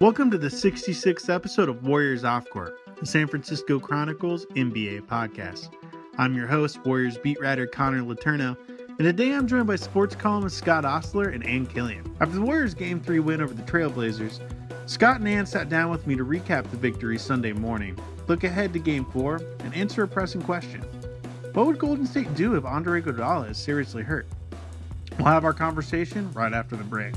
Welcome to the 66th episode of Warriors Off Court, the San Francisco Chronicle's NBA podcast. I'm your host, Warriors beat writer Connor Letourneau, and today I'm joined by sports columnist Scott Ostler and Ann Killion. After the Warriors' Game 3 win over the Trailblazers, Scott and Ann sat down with me to recap the victory Sunday morning, look ahead to Game 4, and answer a pressing question. What would Golden State do if Andre Iguodala is seriously hurt? We'll have our conversation right after the break.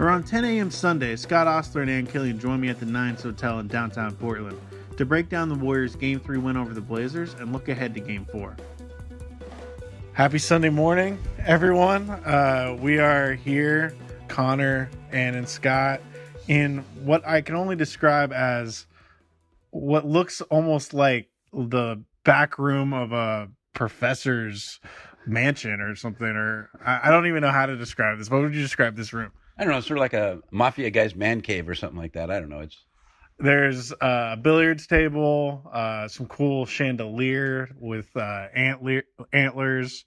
Around 10 a.m. Sunday, Scott Ostler and Ann Killion joined me at the Nines Hotel in downtown Portland to break down the Warriors' Game 3 win over the Blazers and look ahead to Game 4. Happy Sunday morning, everyone. Uh, we are here, Connor, Ann, and Scott, in what I can only describe as what looks almost like the back room of a professor's mansion or something, or I, I don't even know how to describe this. What would you describe this room? I don't know, sort of like a mafia guy's man cave or something like that. I don't know. It's There's uh, a billiards table, uh, some cool chandelier with uh, antler antlers.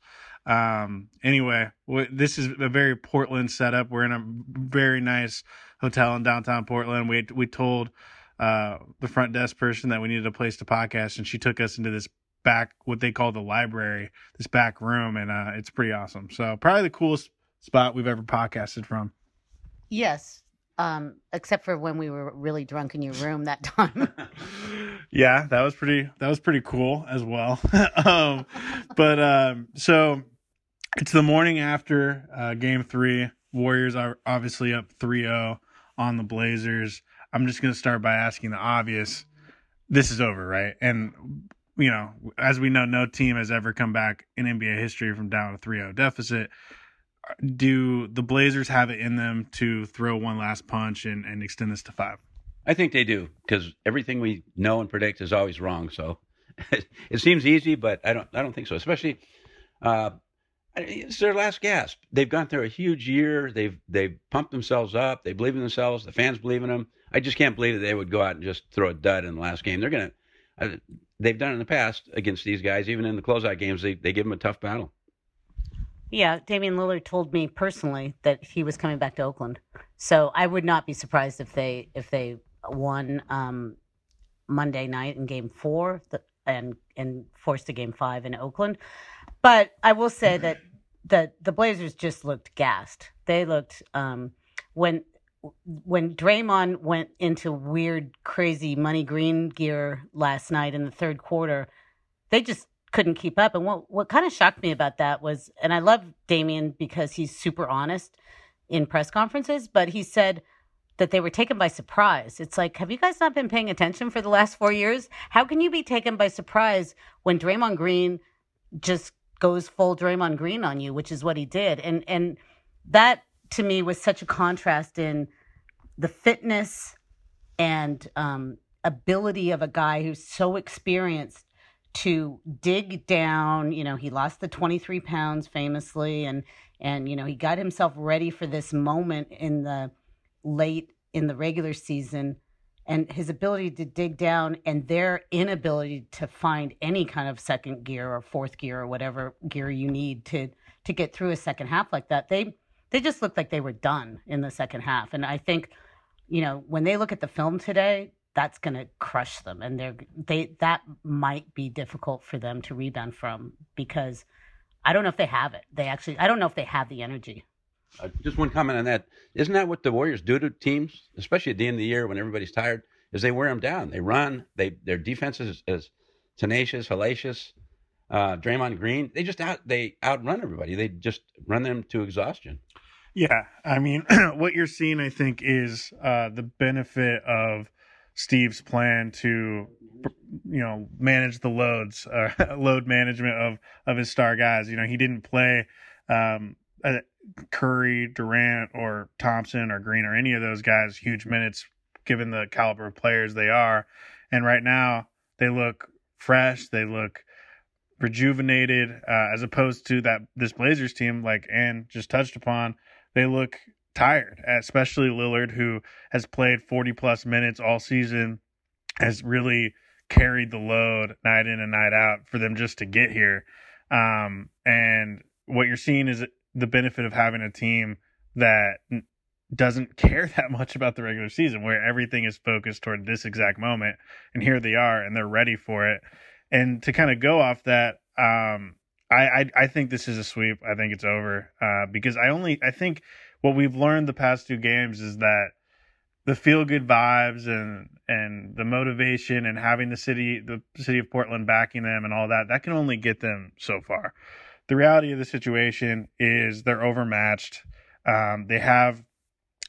Um, anyway, w- this is a very Portland setup. We're in a very nice hotel in downtown Portland. We we told uh, the front desk person that we needed a place to podcast, and she took us into this back what they call the library, this back room, and uh, it's pretty awesome. So probably the coolest spot we've ever podcasted from. Yes. Um, except for when we were really drunk in your room that time. yeah, that was pretty that was pretty cool as well. um, but um, so it's the morning after uh, game 3. Warriors are obviously up 3-0 on the Blazers. I'm just going to start by asking the obvious. This is over, right? And you know, as we know no team has ever come back in NBA history from down a 3-0 deficit do the Blazers have it in them to throw one last punch and, and extend this to five? I think they do because everything we know and predict is always wrong. So it seems easy, but I don't. I don't think so. Especially, uh, it's their last gasp. They've gone through a huge year. They've they've pumped themselves up. They believe in themselves. The fans believe in them. I just can't believe that they would go out and just throw a dud in the last game. They're gonna. Uh, they've done in the past against these guys. Even in the closeout games, they they give them a tough battle. Yeah, Damian Lillard told me personally that he was coming back to Oakland. So I would not be surprised if they if they won um, Monday night in game four and and forced a game five in Oakland. But I will say that the the Blazers just looked gassed. They looked um, when when Draymond went into weird, crazy money green gear last night in the third quarter, they just couldn't keep up. And what what kind of shocked me about that was, and I love Damian because he's super honest in press conferences, but he said that they were taken by surprise. It's like, have you guys not been paying attention for the last four years? How can you be taken by surprise when Draymond Green just goes full Draymond Green on you, which is what he did? And and that to me was such a contrast in the fitness and um, ability of a guy who's so experienced to dig down. You know, he lost the 23 pounds famously, and and you know he got himself ready for this moment in the late in the regular season. And his ability to dig down and their inability to find any kind of second gear or fourth gear or whatever gear you need to to get through a second half like that. They they just looked like they were done in the second half. And I think, you know, when they look at the film today, that's going to crush them, and they're they that might be difficult for them to rebound from because I don't know if they have it. They actually, I don't know if they have the energy. Uh, just one comment on that. Isn't that what the Warriors do to teams, especially at the end of the year when everybody's tired? Is they wear them down. They run. They their defense is, is tenacious, hellacious. Uh, Draymond Green, they just out they outrun everybody. They just run them to exhaustion. Yeah, I mean, what you're seeing, I think, is uh, the benefit of Steve's plan to, you know, manage the loads, uh, load management of of his star guys. You know, he didn't play. Um, uh, Curry, Durant, or Thompson or Green or any of those guys huge minutes given the caliber of players they are. And right now they look fresh. They look rejuvenated uh, as opposed to that this Blazers team like Ann just touched upon. They look tired, especially Lillard who has played 40 plus minutes all season, has really carried the load night in and night out for them just to get here. Um, and what you're seeing is the benefit of having a team that doesn't care that much about the regular season, where everything is focused toward this exact moment. And here they are, and they're ready for it. And to kind of go off that, um, I, I, I think this is a sweep. I think it's over uh, because I only I think what we've learned the past two games is that the feel good vibes and and the motivation and having the city the city of Portland backing them and all that that can only get them so far. The reality of the situation is they're overmatched. Um, they have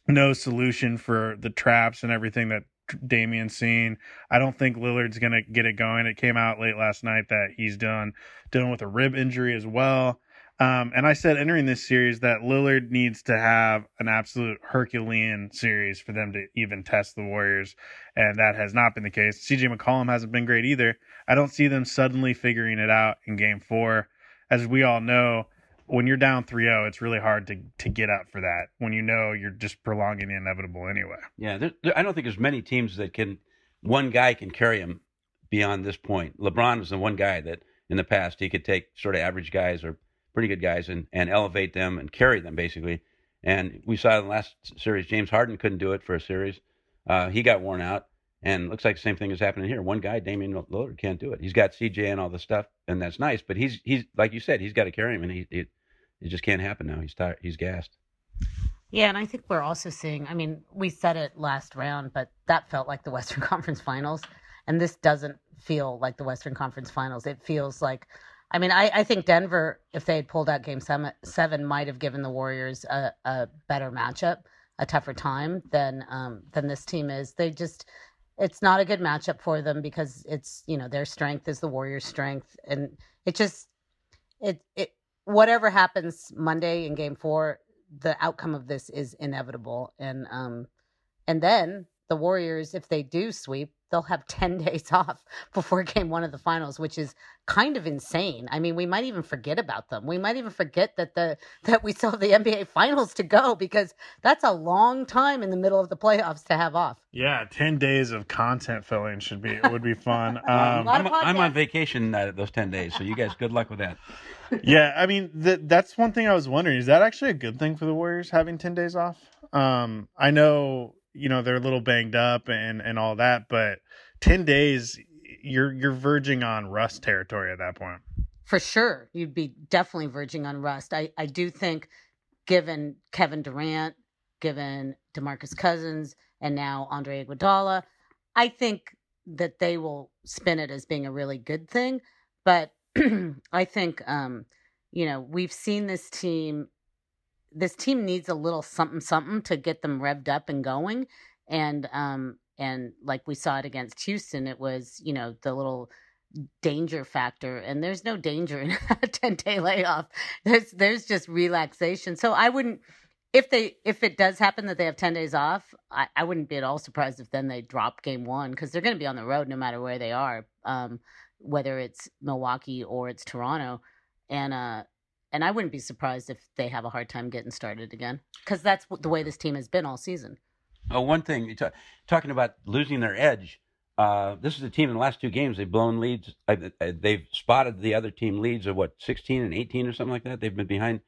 no solution for the traps and everything that Damian's seen. I don't think Lillard's gonna get it going. It came out late last night that he's done dealing with a rib injury as well. Um, and I said entering this series that Lillard needs to have an absolute Herculean series for them to even test the Warriors, and that has not been the case. CJ McCollum hasn't been great either. I don't see them suddenly figuring it out in Game Four. As we all know, when you're down 3-0, it's really hard to to get up for that when you know you're just prolonging the inevitable anyway. Yeah, there, there, I don't think there's many teams that can one guy can carry them beyond this point. LeBron was the one guy that in the past he could take sort of average guys or pretty good guys and, and elevate them and carry them basically. And we saw in the last series, James Harden couldn't do it for a series. Uh, he got worn out. And looks like the same thing is happening here. One guy, Damian Lillard, can't do it. He's got CJ and all the stuff, and that's nice. But he's he's like you said, he's got to carry him, and he it, it just can't happen now. He's tired. He's gassed. Yeah, and I think we're also seeing. I mean, we said it last round, but that felt like the Western Conference Finals, and this doesn't feel like the Western Conference Finals. It feels like I mean, I, I think Denver, if they had pulled out game seven, might have given the Warriors a, a better matchup, a tougher time than um, than this team is. They just, it's not a good matchup for them because it's, you know, their strength is the Warriors' strength. And it just, it, it, whatever happens Monday in game four, the outcome of this is inevitable. And, um, and then the Warriors, if they do sweep, they'll have 10 days off before game one of the finals which is kind of insane. I mean we might even forget about them. We might even forget that the that we still have the nba finals to go because that's a long time in the middle of the playoffs to have off. Yeah 10 days of content filling should be would be fun. Um, I'm, I'm, on vacation uh, those 10 days so you guys good luck with that. Yeah i mean th- that's one thing i was wondering. Is that actually a good thing for the warriors having 10 days off? Um, i know you know they're a little banged up and and all that but 10 days you're you're verging on rust territory at that point. For sure. You'd be definitely verging on rust. I i do think given kevin durant given demarcus cousins and now andre iguodala i think that they will spin it as being a really good thing. But i think um you know we've seen this team this team needs a little something something to get them revved up and going and um and like we saw it against Houston it was you know the little danger factor and there's no danger in a 10 day layoff. There's there's just relaxation. So i wouldn't if they if it does happen that they have 10 days off i, I wouldn't be at all surprised if then they drop game one because they're going to be on the road no matter where they are um, whether it's milwaukee or it's toronto. And uh and I wouldn't be surprised if they have a hard time getting started again because that's the way this team has been all season. Oh, one thing talk, talking about losing their edge. Uh, this is a team in the last two games they've blown leads. Uh, uh, they've spotted the other team leads of what sixteen and eighteen or something like that. They've been behind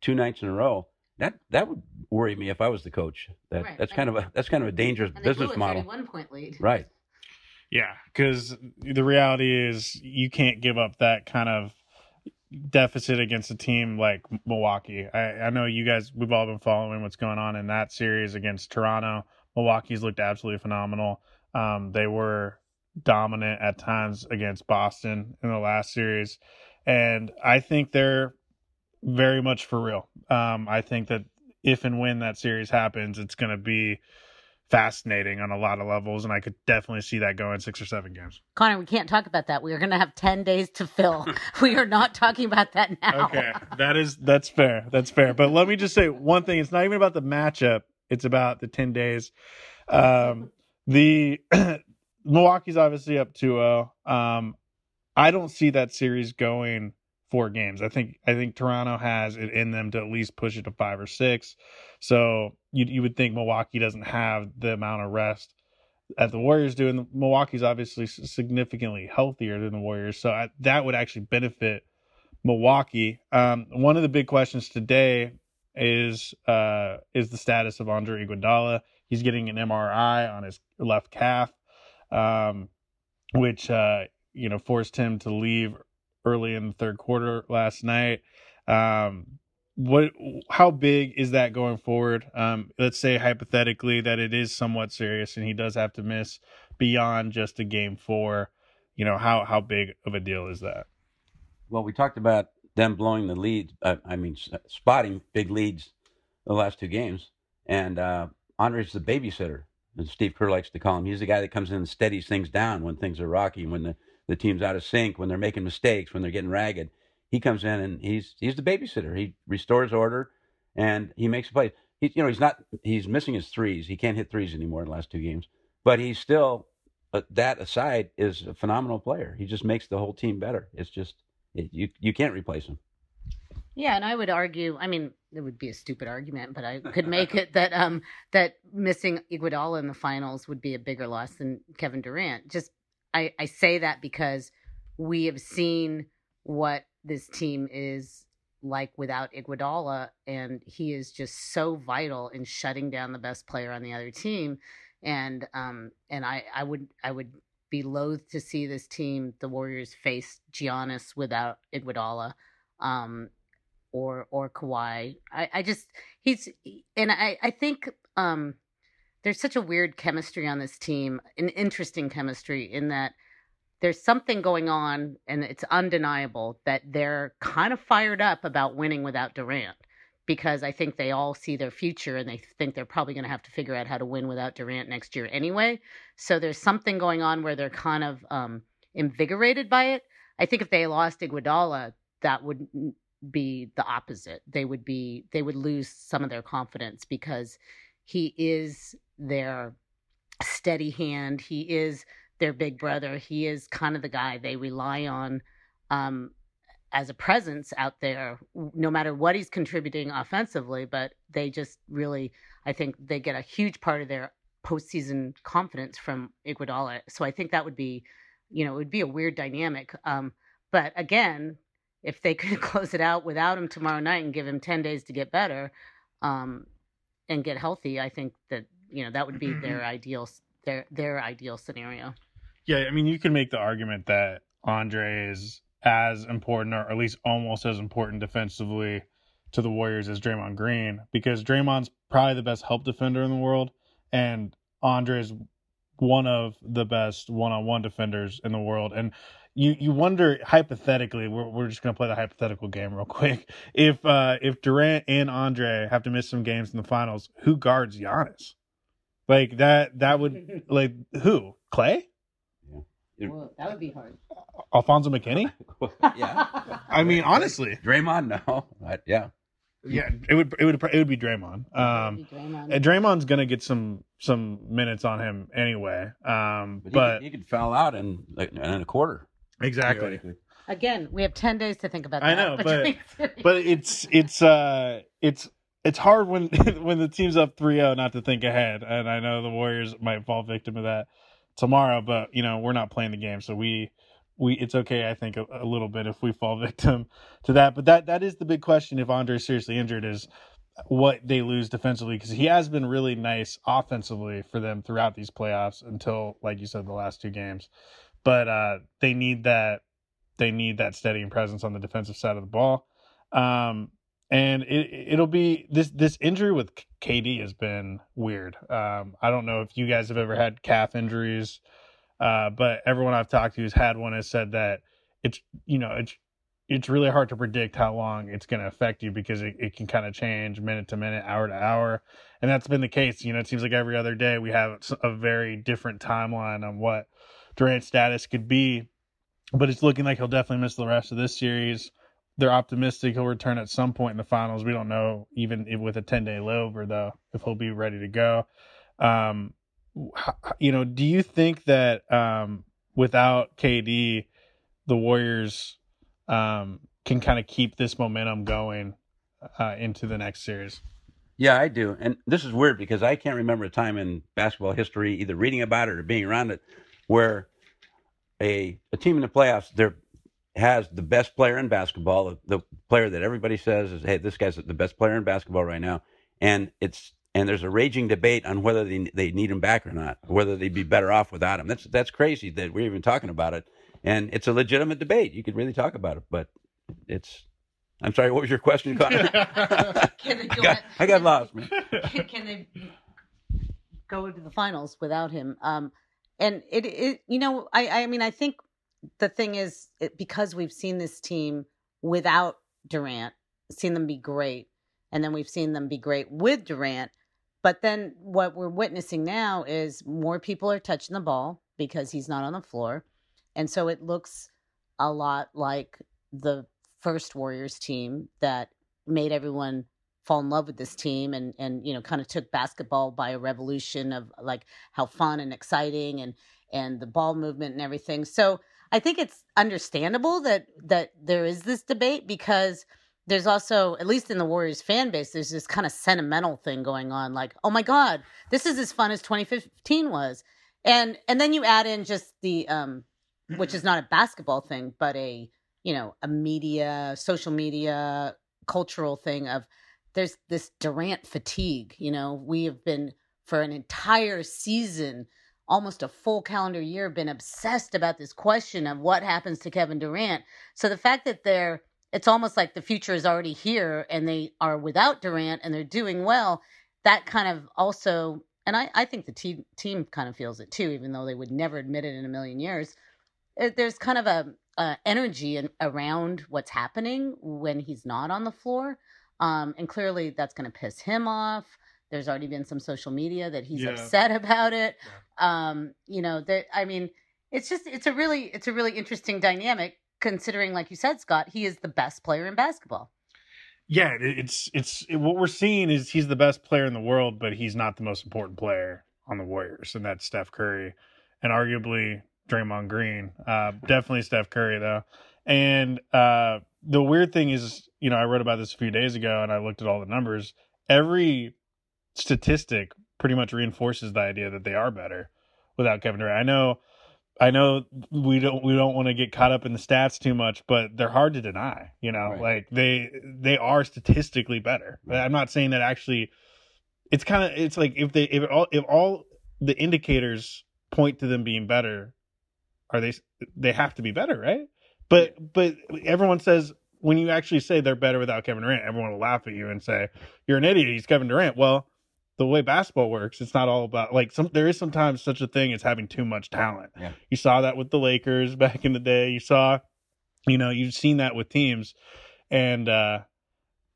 two nights in a row. That that would worry me if I was the coach. That right. that's kind of a that's kind of a dangerous business model. One point lead. Right. Yeah, because the reality is you can't give up that kind of deficit against a team like Milwaukee. I, I know you guys, we've all been following what's going on in that series against Toronto. Milwaukee's looked absolutely phenomenal. Um, they were dominant at times against Boston in the last series. And I think they're very much for real. Um, I think that if and when that series happens, it's going to be fascinating on a lot of levels, and I could definitely see that going six or seven games. Connor, we can't talk about that. We are going to have 10 days to fill. we are not talking about that now. Okay, that is that's fair. That's fair. But let me just say one thing. It's not even about the matchup. It's about the ten days. Um, the Milwaukee's obviously up 2-0. Um, I don't see that series going four games. I think I think Toronto has it in them to at least push it to five or six. So you you would think Milwaukee doesn't have the amount of rest that the Warriors do, and Milwaukee's obviously significantly healthier than the Warriors. So I, that would actually benefit Milwaukee. Um, one of the big questions today is uh, is the status of Andre Iguodala. He's getting an MRI on his left calf, um, which uh, you know forced him to leave early in the third quarter last night. Um, what how big is that going forward? Um, let's say hypothetically that it is somewhat serious and he does have to miss beyond just a game four. You know how how big of a deal is that? Well, we talked about them blowing the lead. Uh, I mean, spotting big leads the last two games, and uh, Andre's the babysitter, as Steve Kerr likes to call him. He's the guy that comes in and steadies things down when things are rocky, when the the team's out of sync, when they're making mistakes, when they're getting ragged. He comes in and he's he's the babysitter. He restores order and he makes a play. He, you know, he's not he's missing his threes. He can't hit threes anymore in the last two games. But he's still uh, that aside is a phenomenal player. He just makes the whole team better. It's just it, you you can't replace him. Yeah, and I would argue. I mean, it would be a stupid argument, but I could make it that um that missing Iguodala in the finals would be a bigger loss than Kevin Durant, just I, I say that because we have seen what this team is like without Iguodala, and he is just so vital in shutting down the best player on the other team. And um and I I would I would be loath to see this team, the Warriors, face Giannis without Iguodala, um, or or Kawhi. I, I just he's and I I think um there's such a weird chemistry on this team, an interesting chemistry in that there's something going on and it's undeniable that they're kind of fired up about winning without Durant because I think they all see their future and they think they're probably going to have to figure out how to win without Durant next year anyway. So there's something going on where they're kind of um, invigorated by it. I think if they lost Iguodala, that would be the opposite. They would be they would lose some of their confidence because he is their steady hand. He is their big brother. He is kind of the guy they rely on um, as a presence out there, no matter what he's contributing offensively. But they just really, I think, they get a huge part of their postseason confidence from Iguodala. So I think that would be, you know, it would be a weird dynamic. Um, but again, if they could close it out without him tomorrow night and give him ten days to get better, um, and get healthy, I think that you know that would be their mm-hmm. ideal their their ideal scenario. Yeah, I mean, you can make the argument that Andre is as important, or at least almost as important defensively to the Warriors as Draymond Green, because Draymond's probably the best help defender in the world, and Andre is one of the best one-on-one defenders in the world, and you you wonder hypothetically we're, we're just going to play the hypothetical game real quick if uh if Durant and Andre have to miss some games in the finals who guards Giannis like that that would like who Klay well, that would be hard Alfonzo McKinnie? yeah I mean honestly Draymond no yeah yeah, it would it would it would be Draymond. Um, be Draymond. Draymond's gonna get some some minutes on him anyway. Um, but, but he, could, he could foul out in like, in a quarter. Exactly. Again, we have ten days to think about that. I know, but but it's it's uh it's it's hard when when the team's up 3-0 not to think ahead, and I know the Warriors might fall victim of that tomorrow. But you know, we're not playing the game, so we we it's okay. I think a, a little bit if we fall victim to that. But that that is the big question. If Andre is seriously injured, is what they lose defensively because he has been really nice offensively for them throughout these playoffs until, like you said, the last two games but uh, they need that they need that steadying presence on the defensive side of the ball. Um, and it it'll be this this injury with KD has been weird. Um, I don't know if you guys have ever had calf injuries, uh, but everyone I've talked to who's had one has said that it's you know it's it's really hard to predict how long it's going to affect you because it, it can kind of change minute to minute, hour to hour. And that's been the case. You know, it seems like every other day we have a very different timeline on what Durant's status could be. But it's looking like he'll definitely miss the rest of this series. They're optimistic he'll return at some point in the finals. We don't know, even if with a 10 day layover, though, if he'll be ready to go. Um, you know, do you think that um, without KD, the Warriors um, can kind of keep this momentum going uh, into the next series. Yeah, I do. And this is weird because I can't remember a time in basketball history, either reading about it or being around it, where a a team in the playoffs there has the best player in basketball, the, player that everybody says is, hey, this guy's the best player in basketball right now, and it's and there's a raging debate on whether they they need him back or not, whether they'd be better off without him. That's that's crazy that we're even talking about it and it's a legitimate debate. You could really talk about it, but it's. I'm sorry. What was your question, Connor? I, got, I got lost, man. Can, can they go to the finals without him? Um, and it, it, you know, I, I mean, I think the thing is it, because we've seen this team without Durant, seen them be great, and then we've seen them be great with Durant. But then what we're witnessing now is more people are touching the ball because he's not on the floor. And so it looks a lot like the first Warriors team that made everyone fall in love with this team and and you know kind of took basketball by a revolution of like how fun and exciting and and the ball movement and everything. So I think it's understandable that that there is this debate because there's also at least in the Warriors fan base there's this kind of sentimental thing going on like oh my god this is as fun as 2015 was and and then you add in just the um which is not a basketball thing, but a you know a media, social media, cultural thing of there's this Durant fatigue. You know, we have been for an entire season, almost a full calendar year, been obsessed about this question of what happens to Kevin Durant. So the fact that they're it's almost like the future is already here and they are without Durant and they're doing well. That kind of also, and I, I think the team team kind of feels it too, even though they would never admit it in a million years there's kind of a, a energy in, around what's happening when he's not on the floor, um, and clearly that's going to piss him off. There's already been some social media that he's yeah. upset about it. Yeah. Um, you know, that I mean, it's just it's a really it's a really interesting dynamic considering, like you said, Scott, he is the best player in basketball. Yeah, it's it's it, what we're seeing is he's the best player in the world, but he's not the most important player on the Warriors, and that's Steph Curry, and arguably Draymond Green. Uh, definitely Steph Curry though. And uh, the weird thing is, you know, I wrote about this a few days ago, and I looked at all the numbers. Every statistic pretty much reinforces the idea that they are better without Kevin Durant. I know, I know we don't we don't want to get caught up in the stats too much, but they're hard to deny. You know, right. like they they are statistically better. I'm not saying that actually. It's kind of it's like if they if all if all the indicators point to them being better, are they they have to be better, right? But but everyone says when you actually say they're better without Kevin Durant, everyone will laugh at you and say you're an idiot. He's Kevin Durant. Well, the way basketball works, it's not all about like some. There is sometimes such a thing as having too much talent. Yeah. You saw that with the Lakers back in the day. You saw, you know, you've seen that with teams, and uh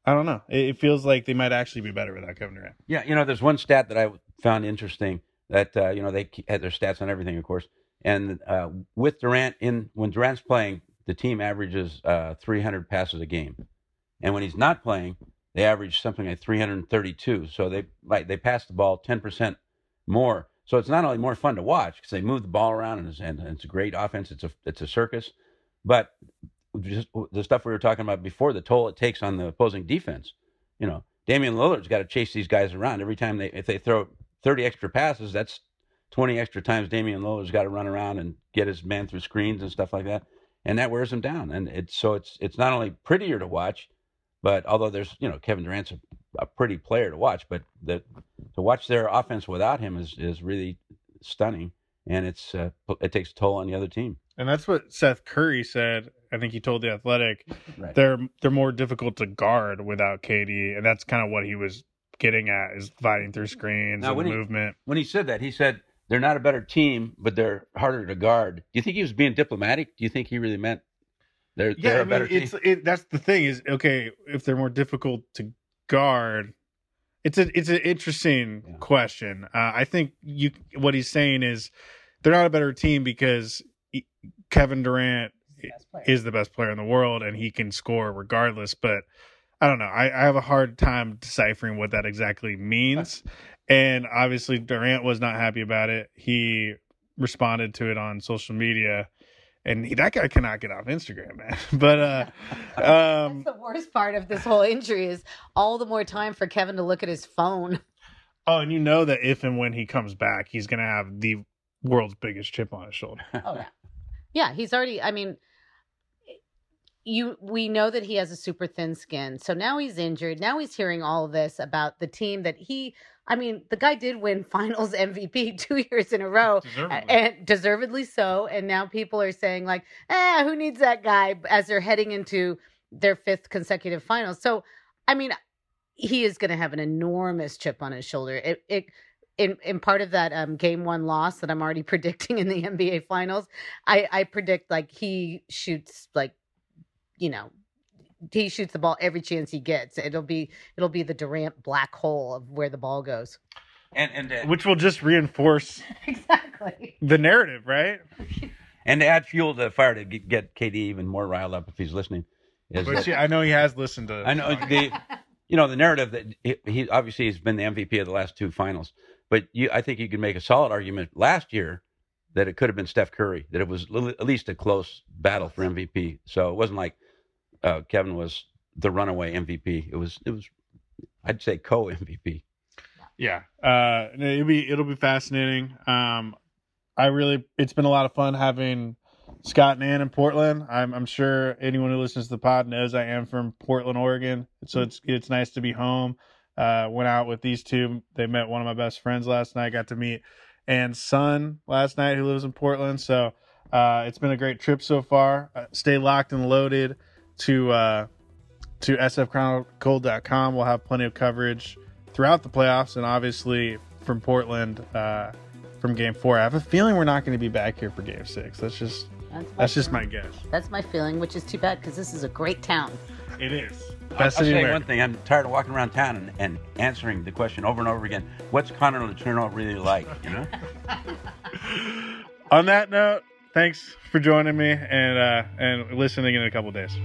I don't know. It, it feels like they might actually be better without Kevin Durant. Yeah, you know, there's one stat that I found interesting that uh, you know they had their stats on everything, of course. And uh, with Durant in when Durant's playing, the team averages uh, 300 passes a game, and when he's not playing, they average something like 332. So they like they pass the ball 10 percent more. So it's not only more fun to watch because they move the ball around and it's, and it's a great offense. It's a it's a circus, but just the stuff we were talking about before, the toll it takes on the opposing defense. You know, Damian Lillard's got to chase these guys around every time they if they throw 30 extra passes. That's 20 extra times Damian Lillard's got to run around and get his man through screens and stuff like that. And that wears him down. And it's so it's it's not only prettier to watch, but although there's you know Kevin Durant's a, a pretty player to watch, but the to watch their offense without him is is really stunning, and it's uh, it takes a toll on the other team. And that's what Seth Curry said. I think he told the Athletic right. they're they're more difficult to guard without KD, and that's kind of what he was getting at is fighting through screens now, and when movement. He, when he said that, he said they're not a better team, but they're harder to guard. Do you think he was being diplomatic? Do you think he really meant They're Yeah, they're I a better mean, it's team. it, that's the thing is okay if they're more difficult to guard. It's a it's an interesting Yeah. question. Uh, I think you what he's saying is they're not a better team because Kevin Durant is the best player in the world and he can score regardless. But I don't know. I, I have a hard time deciphering what that exactly means. And obviously Durant was not happy about it. He responded to it on social media. And he, that guy cannot get off Instagram, man. But uh, um, That's the worst part of this whole injury is all the more time for Kevin to look at his phone. oh, and you know that if and when he comes back, he's gonna have the world's biggest chip on his shoulder. Oh yeah, yeah. He's already. I mean, you. We know that he has a super thin skin. So now he's injured. Now he's hearing all of this about the team that he. I mean, the guy did win Finals MVP two years in a row. Deservedly. and deservedly so. And now people are saying like, "eh, who needs that guy?" As they're heading into their fifth consecutive finals. So, I mean, he is going to have an enormous chip on his shoulder. It, it, in in part of that um, game one loss that I'm already predicting in the NBA finals, I I predict like he shoots like, you know. He shoots the ball every chance he gets. It'll be it'll be the Durant black hole of where the ball goes. and and uh, Which will just reinforce Exactly. the narrative, right? and to add fuel to the fire to get, get KD even more riled up if he's listening. Is But that- see, I know he has listened to. I know the you know the narrative that he, he obviously has been the MVP of the last two finals, but you I think you can make a solid argument last year that it could have been Steph Curry, that it was at least a close battle for MVP. So it wasn't like uh, Kevin was the runaway MVP. It was it was I'd say co MVP. Yeah, uh, it'll be it'll be fascinating. Um, I really, it's been a lot of fun having Scott and Ann in Portland. I'm, I'm sure anyone who listens to the pod knows I am from Portland, Oregon. So it's it's nice to be home. Uh, went out with these two. They met one of my best friends last night. Got to meet Ann's son last night, who lives in Portland. So uh, it's been a great trip so far. Uh, stay locked and loaded to uh, to sfchronicle.com. We'll have plenty of coverage throughout the playoffs and obviously from Portland uh, from game four. I have a feeling we're not going to be back here for game six. That's just That's that's just my guess. That's my feeling, which is too bad because this is a great town. It is. I'll, Best I'll city in say one thing: I'm tired of walking around town and, and answering the question over and over again. What's Connor Letourneau really like? You know. On that note, thanks for joining me and uh, and listening in a couple days.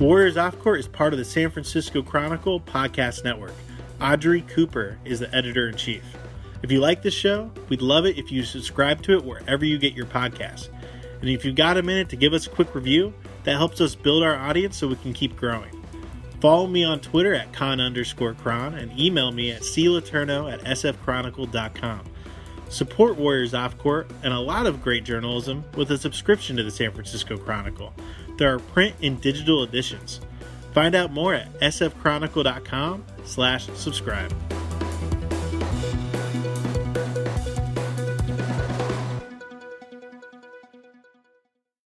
Warriors Off Court is part of the San Francisco Chronicle podcast network. Audrey Cooper is the editor in chief. If you like this show, we'd love it if you subscribe to it wherever you get your podcasts. And if you've got a minute to give us a quick review, that helps us build our audience so we can keep growing. Follow me on Twitter at con underscore chron and email me at cletourneau at sfchronicle.com. Support Warriors Off Court and a lot of great journalism with a subscription to the San Francisco Chronicle. There are print and digital editions. Find out more at sfchronicle.com slash subscribe.